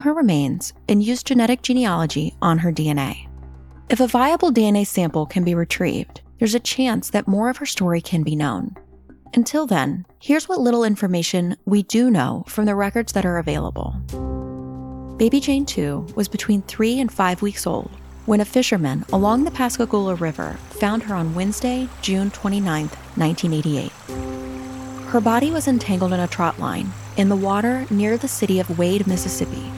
her remains and use genetic genealogy on her DNA. If a viable DNA sample can be retrieved, there's a chance that more of her story can be known. Until then, here's what little information we do know from the records that are available. Baby Jane 2 was between three and five weeks old when a fisherman along the Pascagoula River found her on Wednesday, June 29, 1988. Her body was entangled in a trot line in the water near the city of Wade, Mississippi.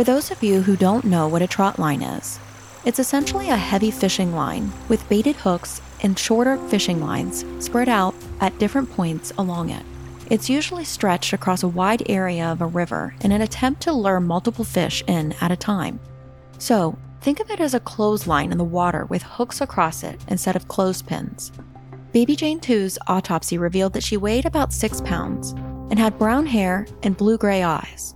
For those of you who don't know what a trot line is, it's essentially a heavy fishing line with baited hooks and shorter fishing lines spread out at different points along it. It's usually stretched across a wide area of a river in an attempt to lure multiple fish in at a time. So, think of it as a clothesline in the water with hooks across it instead of clothespins. Baby Jane 2's autopsy revealed that she weighed about six pounds and had brown hair and blue gray eyes.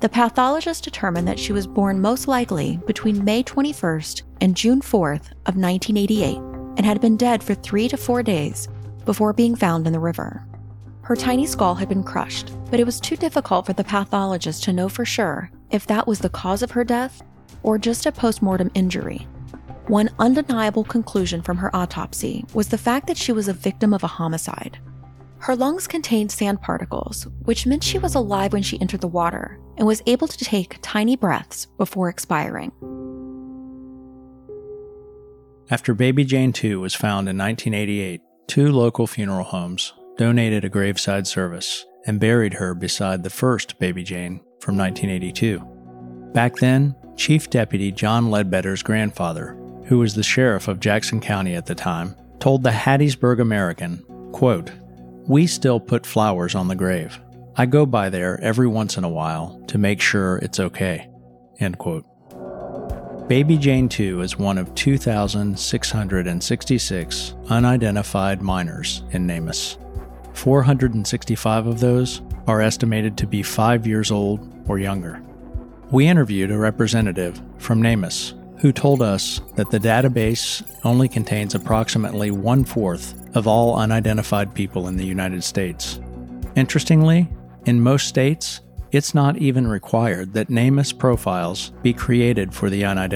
The pathologist determined that she was born most likely between May 21st and June 4th of 1988 and had been dead for three to four days before being found in the river. Her tiny skull had been crushed, but it was too difficult for the pathologist to know for sure if that was the cause of her death or just a postmortem injury. One undeniable conclusion from her autopsy was the fact that she was a victim of a homicide. Her lungs contained sand particles, which meant she was alive when she entered the water and was able to take tiny breaths before expiring. After Baby Jane 2 was found in 1988, two local funeral homes donated a graveside service and buried her beside the first Baby Jane from 1982. Back then, Chief Deputy John Ledbetter's grandfather, who was the sheriff of Jackson County at the time, told the Hattiesburg American, quote, We still put flowers on the grave. I go by there every once in a while to make sure it's okay. End quote. Baby Jane 2 is one of 2,666 unidentified minors in NamUs. 465 of those are estimated to be five years old or younger. We interviewed a representative from NamUs who told us that the database only contains approximately one fourth of all unidentified people in the United States. Interestingly, in most states, it's not even required that NamUs profiles be created for the unidentified.